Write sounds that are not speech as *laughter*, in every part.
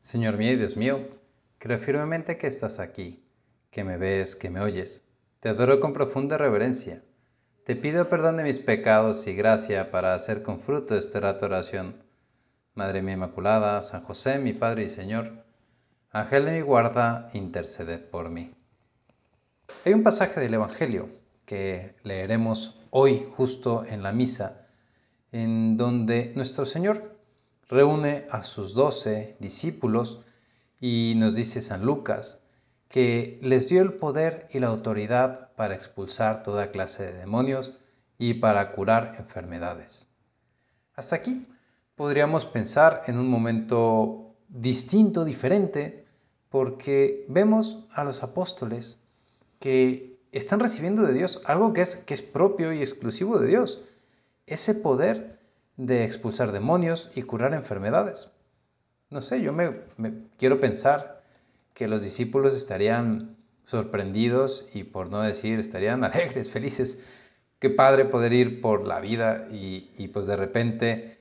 Señor mío y Dios mío, creo firmemente que estás aquí, que me ves, que me oyes. Te adoro con profunda reverencia. Te pido perdón de mis pecados y gracia para hacer con fruto esta rato oración. Madre mía Inmaculada, San José, mi Padre y Señor, Ángel de mi guarda, interceded por mí. Hay un pasaje del Evangelio que leeremos hoy justo en la misa, en donde nuestro Señor reúne a sus doce discípulos y nos dice San Lucas que les dio el poder y la autoridad para expulsar toda clase de demonios y para curar enfermedades. Hasta aquí podríamos pensar en un momento distinto, diferente, porque vemos a los apóstoles que están recibiendo de Dios algo que es, que es propio y exclusivo de Dios, ese poder de expulsar demonios y curar enfermedades. No sé, yo me, quiero pensar que los discípulos estarían sorprendidos y por no decir estarían *laughs* alegres, felices. Qué padre poder ir por la vida y, pues de repente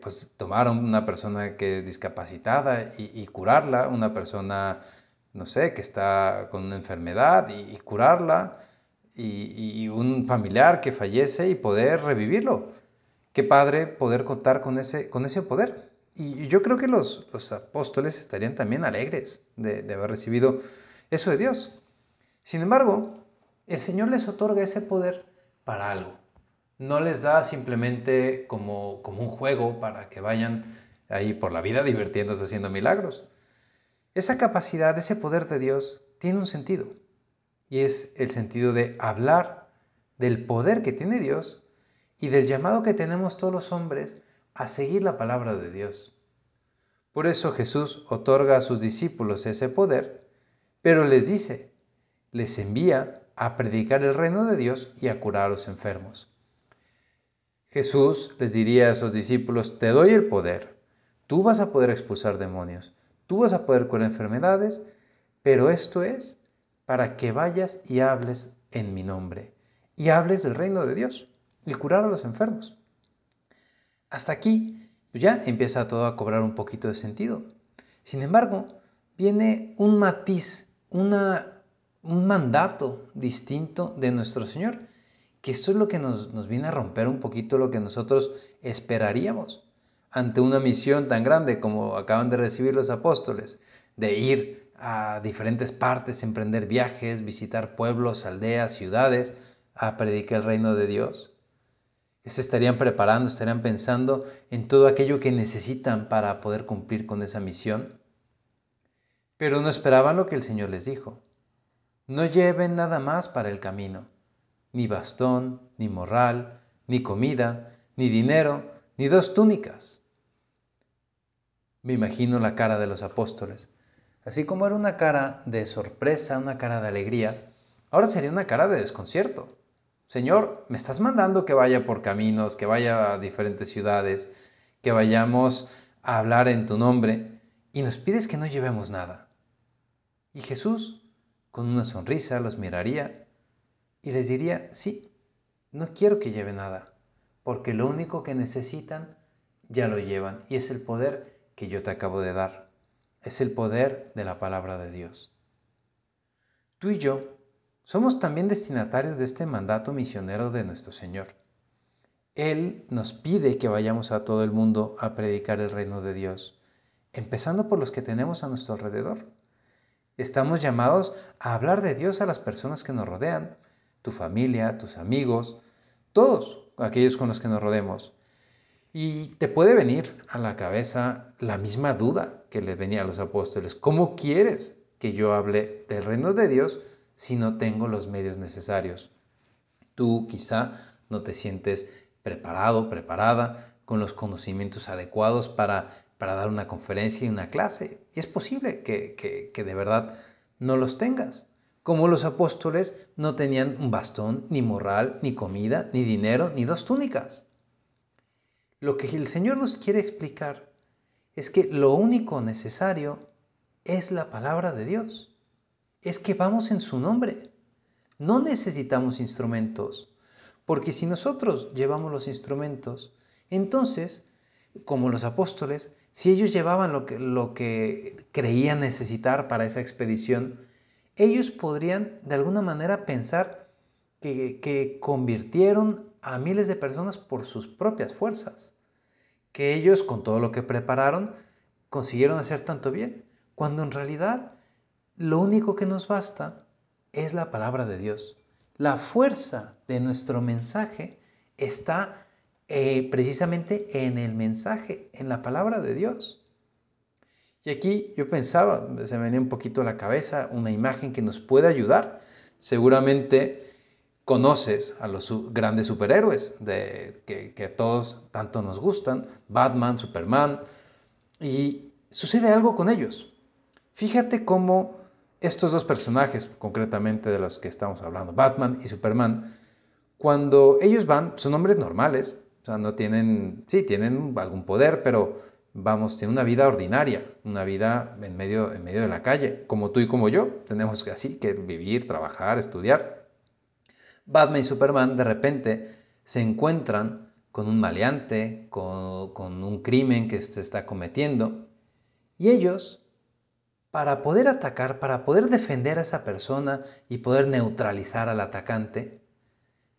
pues tomar una persona que es discapacitada y, curarla, una persona, no sé, que está con una enfermedad y, curarla, y, un familiar que fallece y poder revivirlo. Qué padre poder contar con ese, con ese poder. Y yo creo que los, apóstoles estarían también alegres de, haber recibido eso de Dios. Sin embargo, el Señor les otorga ese poder para algo. No les da simplemente como, como un juego para que vayan ahí por la vida divirtiéndose haciendo milagros. Esa capacidad, ese poder de Dios tiene un sentido. Y es el sentido de hablar del poder que tiene Dios y del llamado que tenemos todos los hombres a seguir la palabra de Dios. Por eso Jesús otorga a sus discípulos ese poder, pero les dice, les envía a predicar el reino de Dios y a curar a los enfermos. Jesús les diría a sus discípulos, te doy el poder, tú vas a poder expulsar demonios, tú vas a poder curar enfermedades, pero esto es para que vayas y hables en mi nombre y hables del reino de Dios y curar a los enfermos. Hasta aquí pues ya empieza todo a cobrar un poquito de sentido. Sin embargo, viene un matiz, una, un mandato distinto de nuestro Señor, que esto es lo que nos, nos viene a romper un poquito lo que nosotros esperaríamos ante una misión tan grande como acaban de recibir los apóstoles, de ir a diferentes partes, emprender viajes, visitar pueblos, aldeas, ciudades, a predicar el reino de Dios se estarían preparando, estarían pensando en todo aquello que necesitan para poder cumplir con esa misión. Pero no esperaban lo que el Señor les dijo. No lleven nada más para el camino, ni bastón, ni morral, ni comida, ni dinero, ni dos túnicas. Me imagino la cara de los apóstoles. Así como era una cara de sorpresa, una cara de alegría, ahora sería una cara de desconcierto. Señor, me estás mandando que vaya por caminos, que vaya a diferentes ciudades, que vayamos a hablar en tu nombre y nos pides que no llevemos nada. Y Jesús, con una sonrisa, los miraría y les diría, sí, no quiero que lleve nada, porque lo único que necesitan ya lo llevan y es el poder que yo te acabo de dar. Es el poder de la palabra de Dios. Tú y yo somos también destinatarios de este mandato misionero de nuestro Señor. Él nos pide que vayamos a todo el mundo a predicar el reino de Dios, empezando por los que tenemos a nuestro alrededor. Estamos llamados a hablar de Dios a las personas que nos rodean, tu familia, tus amigos, todos aquellos con los que nos rodemos. Y te puede venir a la cabeza la misma duda que les venía a los apóstoles. ¿Cómo quieres que yo hable del reino de Dios si no tengo los medios necesarios. Tú quizá no te sientes preparado, preparada, con los conocimientos adecuados para, para dar una conferencia y una clase. Y es posible que, que de verdad no los tengas. Como los apóstoles no tenían un bastón, ni morral, ni comida, ni dinero, ni dos túnicas. Lo que el Señor nos quiere explicar es que lo único necesario es la palabra de Dios es que vamos en su nombre. No necesitamos instrumentos, porque si nosotros llevamos los instrumentos, entonces, como los apóstoles, si ellos llevaban lo que, creían necesitar para esa expedición, ellos podrían de alguna manera pensar que, que convirtieron a miles de personas por sus propias fuerzas, que ellos con todo lo que prepararon consiguieron hacer tanto bien, cuando en realidad lo único que nos basta es la palabra de Dios. La fuerza de nuestro mensaje está eh, precisamente en el mensaje, en la palabra de Dios. Y aquí yo pensaba, se me venía un poquito a la cabeza una imagen que nos puede ayudar. Seguramente conoces a los grandes superhéroes de, que, que a todos tanto nos gustan, Batman, Superman, y sucede algo con ellos. Fíjate cómo estos dos personajes, concretamente de los que estamos hablando, Batman y Superman, cuando ellos van, son hombres normales, o sea, no tienen, sí, tienen algún poder, pero vamos, tienen una vida ordinaria, una vida en medio, en medio de la calle, como tú y como yo, tenemos que así que vivir, trabajar, estudiar. Batman y Superman de repente se encuentran con un maleante, con, con un crimen que se está cometiendo, y ellos para poder atacar, para poder defender a esa persona y poder neutralizar al atacante,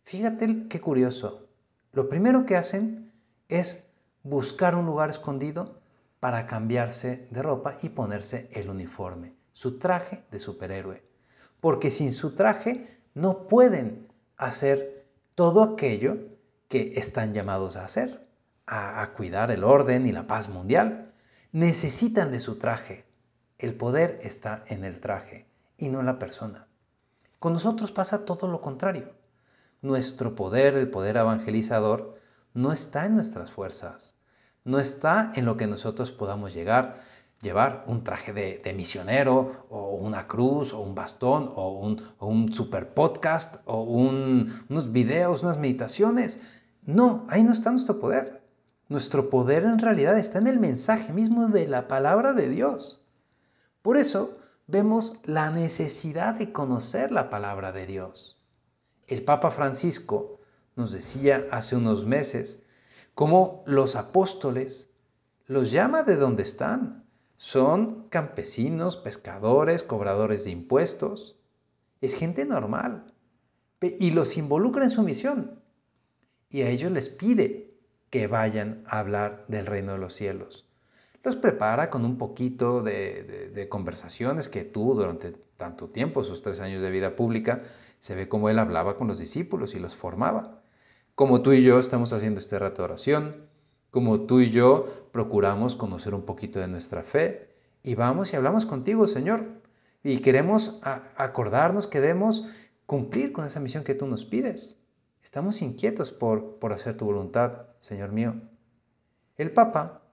fíjate qué curioso. Lo primero que hacen es buscar un lugar escondido para cambiarse de ropa y ponerse el uniforme, su traje de superhéroe. Porque sin su traje no pueden hacer todo aquello que están llamados a hacer, a, a cuidar el orden y la paz mundial. Necesitan de su traje. El poder está en el traje y no en la persona. Con nosotros pasa todo lo contrario. Nuestro poder, el poder evangelizador, no está en nuestras fuerzas, no está en lo que nosotros podamos llegar, llevar un traje de, misionero o una cruz o un bastón o un, super podcast o unos videos, unas meditaciones. No, ahí no está nuestro poder. Nuestro poder en realidad está en el mensaje mismo de la palabra de Dios. Por eso vemos la necesidad de conocer la palabra de Dios. El Papa Francisco nos decía hace unos meses cómo los apóstoles los llama de donde están. Son campesinos, pescadores, cobradores de impuestos. Es gente normal. Y los involucra en su misión. Y a ellos les pide que vayan a hablar del reino de los cielos los prepara con un poquito de, conversaciones que tuvo durante tanto tiempo, sus tres años de vida pública, se ve cómo él hablaba con los discípulos y los formaba. Como tú y yo estamos haciendo este rato oración, como tú y yo procuramos conocer un poquito de nuestra fe y vamos y hablamos contigo, Señor. Y queremos acordarnos, queremos cumplir con esa misión que tú nos pides. Estamos inquietos por, por hacer tu voluntad, Señor mío. El Papa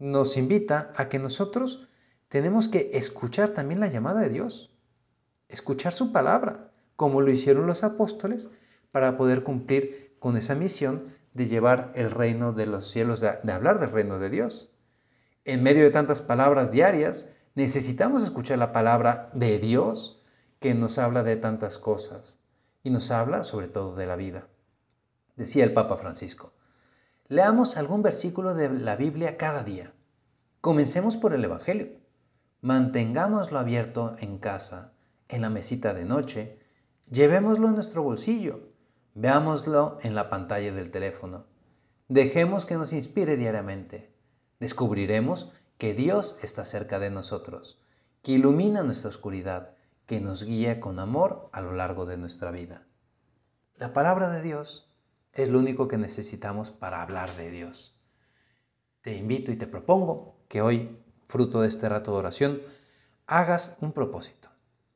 nos invita a que nosotros tenemos que escuchar también la llamada de Dios, escuchar su palabra, como lo hicieron los apóstoles, para poder cumplir con esa misión de llevar el reino de los cielos, de, hablar del reino de Dios. En medio de tantas palabras diarias, necesitamos escuchar la palabra de Dios que nos habla de tantas cosas y nos habla sobre todo de la vida. Decía el Papa Francisco, Leamos algún versículo de la Biblia cada día. Comencemos por el Evangelio. Mantengámoslo abierto en casa, en la mesita de noche. Llevémoslo en nuestro bolsillo. Veámoslo en la pantalla del teléfono. Dejemos que nos inspire diariamente. Descubriremos que Dios está cerca de nosotros, que ilumina nuestra oscuridad, que nos guía con amor a lo largo de nuestra vida. La palabra de Dios es lo único que necesitamos para hablar de Dios. Te invito y te propongo que hoy, fruto de este rato de oración, hagas un propósito.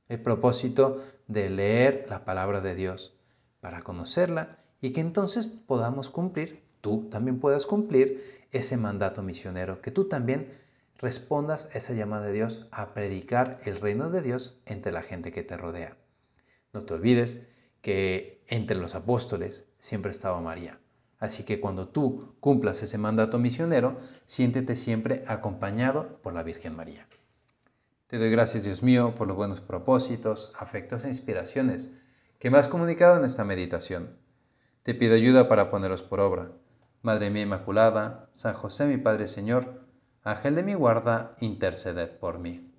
El propósito de leer la palabra de Dios para conocerla y que entonces podamos cumplir, tú también puedas cumplir ese mandato misionero, que tú también respondas a esa llamada de Dios a predicar el reino de Dios entre la gente que te rodea. No te olvides que entre los apóstoles siempre estaba María. Así que cuando tú cumplas ese mandato misionero, siéntete siempre acompañado por la Virgen María. Te doy gracias, Dios mío, por los buenos propósitos, afectos e inspiraciones que me has comunicado en esta meditación. Te pido ayuda para ponerlos por obra. Madre mía Inmaculada, San José mi Padre Señor, Ángel de mi guarda, interceded por mí.